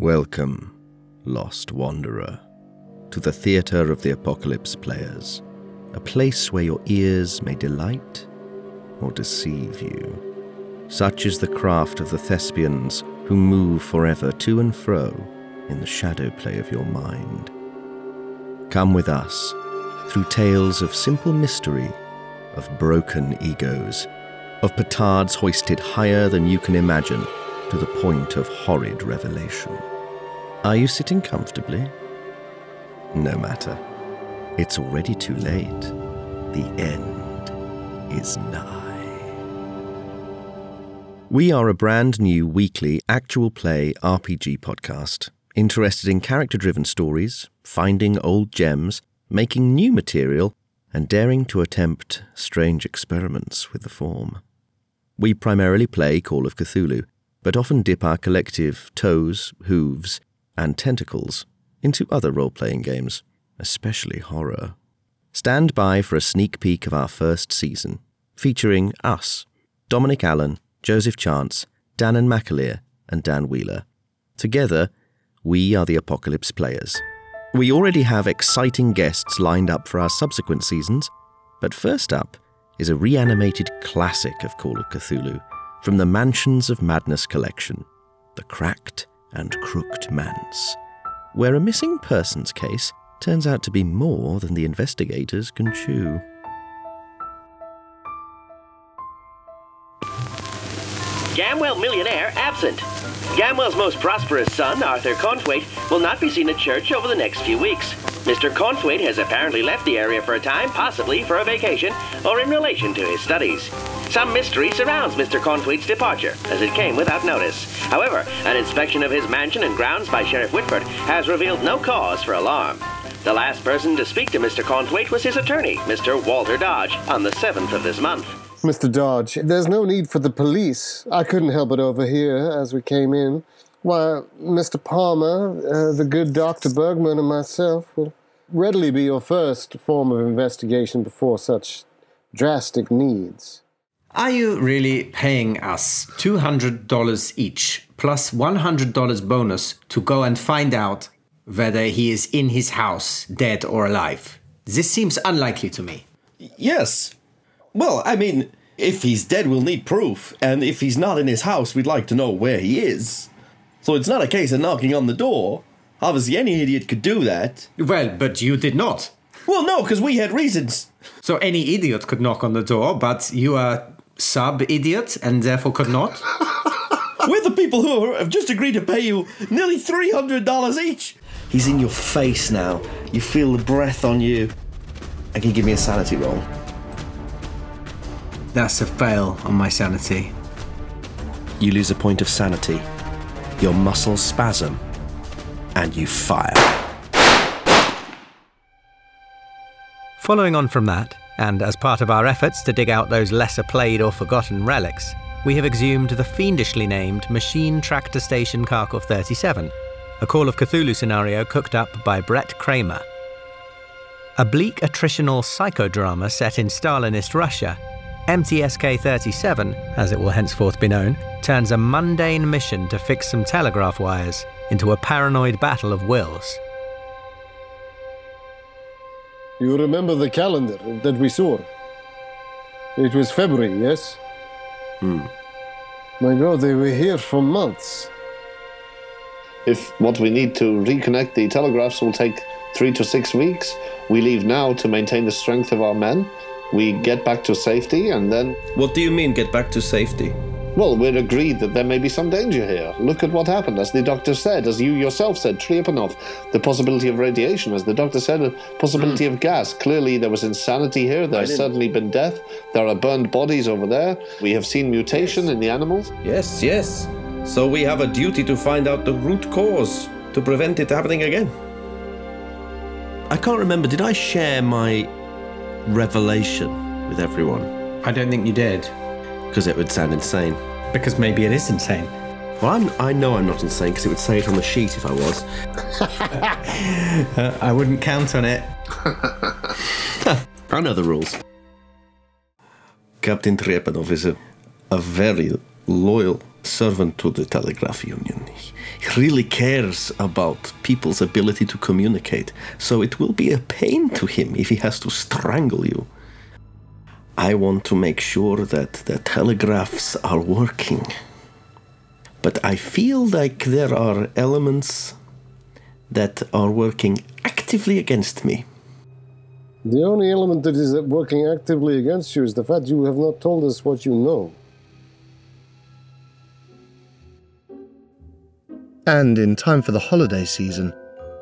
Welcome, lost wanderer, to the theatre of the apocalypse players, a place where your ears may delight or deceive you. Such is the craft of the thespians who move forever to and fro in the shadow play of your mind. Come with us through tales of simple mystery, of broken egos, of petards hoisted higher than you can imagine to the point of horrid revelation. Are you sitting comfortably? No matter. It's already too late. The end is nigh. We are a brand new weekly actual play RPG podcast, interested in character driven stories, finding old gems, making new material, and daring to attempt strange experiments with the form. We primarily play Call of Cthulhu, but often dip our collective toes, hooves, and tentacles into other role playing games, especially horror. Stand by for a sneak peek of our first season, featuring us, Dominic Allen, Joseph Chance, Danann McAleer, and Dan Wheeler. Together, we are the Apocalypse Players. We already have exciting guests lined up for our subsequent seasons, but first up is a reanimated classic of Call of Cthulhu from the Mansions of Madness collection, The Cracked and Crooked Manse, where a missing persons case turns out to be more than the investigators can chew. Gamwell millionaire absent. Gamwell's most prosperous son, Arthur Conthwaite, will not be seen at church over the next few weeks. Mr. Conthwaite has apparently left the area for a time, possibly for a vacation or in relation to his studies. Some mystery surrounds Mr. Conthwaite's departure, as it came without notice. However, an inspection of his mansion and grounds by Sheriff Whitford has revealed no cause for alarm. The last person to speak to Mr. Conthwaite was his attorney, Mr. Walter Dodge, on the 7th of this month. Mr. Dodge, there's no need for the police. I couldn't help but overhear as we came in. Why, Mr. Palmer, uh, the good Dr. Bergman, and myself will readily be your first form of investigation before such drastic needs. Are you really paying us $200 each plus $100 bonus to go and find out whether he is in his house, dead or alive? This seems unlikely to me. Yes. Well, I mean, if he's dead, we'll need proof. And if he's not in his house, we'd like to know where he is. So it's not a case of knocking on the door. Obviously, any idiot could do that. Well, but you did not. Well, no, because we had reasons. So any idiot could knock on the door, but you are sub idiot and therefore could not? We're the people who have just agreed to pay you nearly $300 each. He's in your face now. You feel the breath on you. And can you give me a sanity roll? That's a fail on my sanity. You lose a point of sanity, your muscles spasm, and you fire. Following on from that, and as part of our efforts to dig out those lesser played or forgotten relics, we have exhumed the fiendishly named Machine Tractor Station Kharkov 37, a Call of Cthulhu scenario cooked up by Brett Kramer. A bleak attritional psychodrama set in Stalinist Russia, MTSK 37, as it will henceforth be known, turns a mundane mission to fix some telegraph wires into a paranoid battle of wills. You remember the calendar that we saw? It was February, yes? Hmm. My God, they were here for months. If what we need to reconnect the telegraphs will take three to six weeks, we leave now to maintain the strength of our men. We get back to safety and then. What do you mean, get back to safety? Well, we're agreed that there may be some danger here. Look at what happened, as the doctor said, as you yourself said, Triepanov, the possibility of radiation, as the doctor said, a possibility of gas. Clearly, there was insanity here. There's certainly been death. There are burned bodies over there. We have seen mutation in the animals. Yes, yes. So we have a duty to find out the root cause to prevent it happening again. I can't remember, did I share my revelation with everyone? I don't think you did, Because it would sound insane. because maybe it is insane. Well, I'm, I know I'm not insane because it would say it on the sheet if I was. Uh, I wouldn't count on it. I know the rules. Captain Trepanov is a, a very loyal servant to the Telegraph Union. He, he really cares about people's ability to communicate, so it will be a pain to him if he has to strangle you. I want to make sure that the telegraphs are working. But I feel like there are elements that are working actively against me. The only element that is working actively against you is the fact you have not told us what you know. And in time for the holiday season,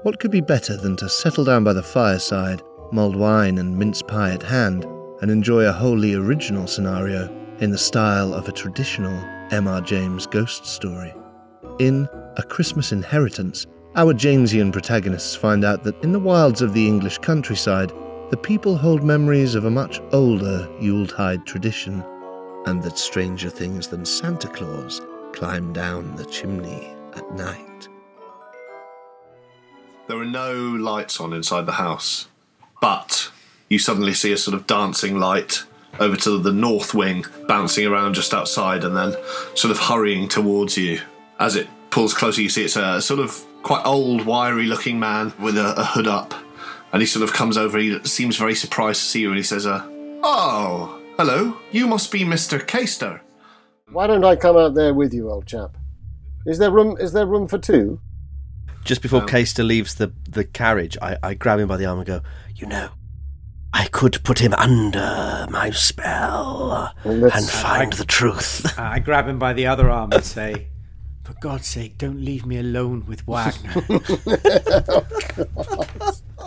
what could be better than to settle down by the fireside, mulled wine and mince pie at hand, and enjoy a wholly original scenario in the style of a traditional M.R. James ghost story? In A Christmas Inheritance, our Jamesian protagonists find out that in the wilds of the English countryside, the people hold memories of a much older Yuletide tradition, and that stranger things than Santa Claus climb down the chimney at night. There are no lights on inside the house, but you suddenly see a sort of dancing light over to the north wing, bouncing around just outside, and then sort of hurrying towards you. As it pulls closer, you see it's a sort of quite old, wiry looking man with a, a hood up. And he sort of comes over, he seems very surprised to see you, and he says, uh, Oh, hello, you must be Mr. Caster. Why don't I come out there with you, old chap? Is there room? Is there room for two? Just before Caster leaves the, the carriage, I, I grab him by the arm and go, You know, I could put him under my spell Well, let's- and uh, find the truth. Uh, I grab him by the other arm and say, For God's sake, don't leave me alone with Wagner.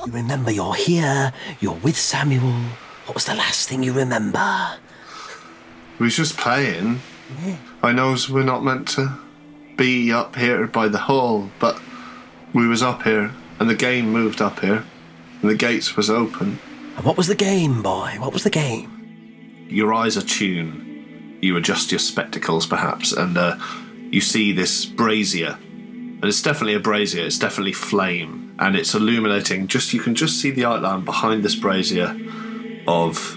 You remember you're here, you're with Samuel. What was the last thing you remember? We was just playing. I knows we're not meant to be up here by the hall, but we was up here, and the game moved up here, and the gates was open. And what was the game, boy? What was the game? Your eyes are tuned. You adjust your spectacles, perhaps, and uh, you see this brazier. And it's definitely a brazier. It's definitely flame, and it's illuminating. Just you can just see the outline behind this brazier of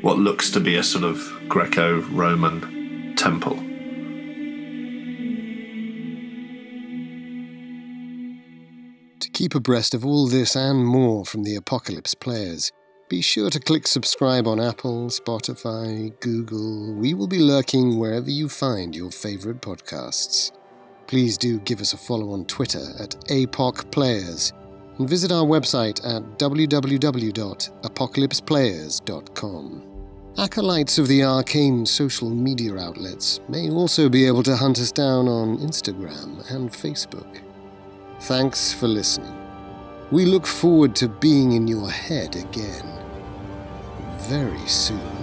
what looks to be a sort of Greco-Roman temple. To keep abreast of all this and more from the Apocalypse Players, be sure to click subscribe on Apple, Spotify, Google. We will be lurking wherever you find your favorite podcasts. Please do give us a follow on Twitter at APOC Players and visit our website at www.apocalypseplayers.com. Acolytes of the arcane social media outlets may also be able to hunt us down on Instagram and Facebook. Thanks for listening. We look forward to being in your head again very soon.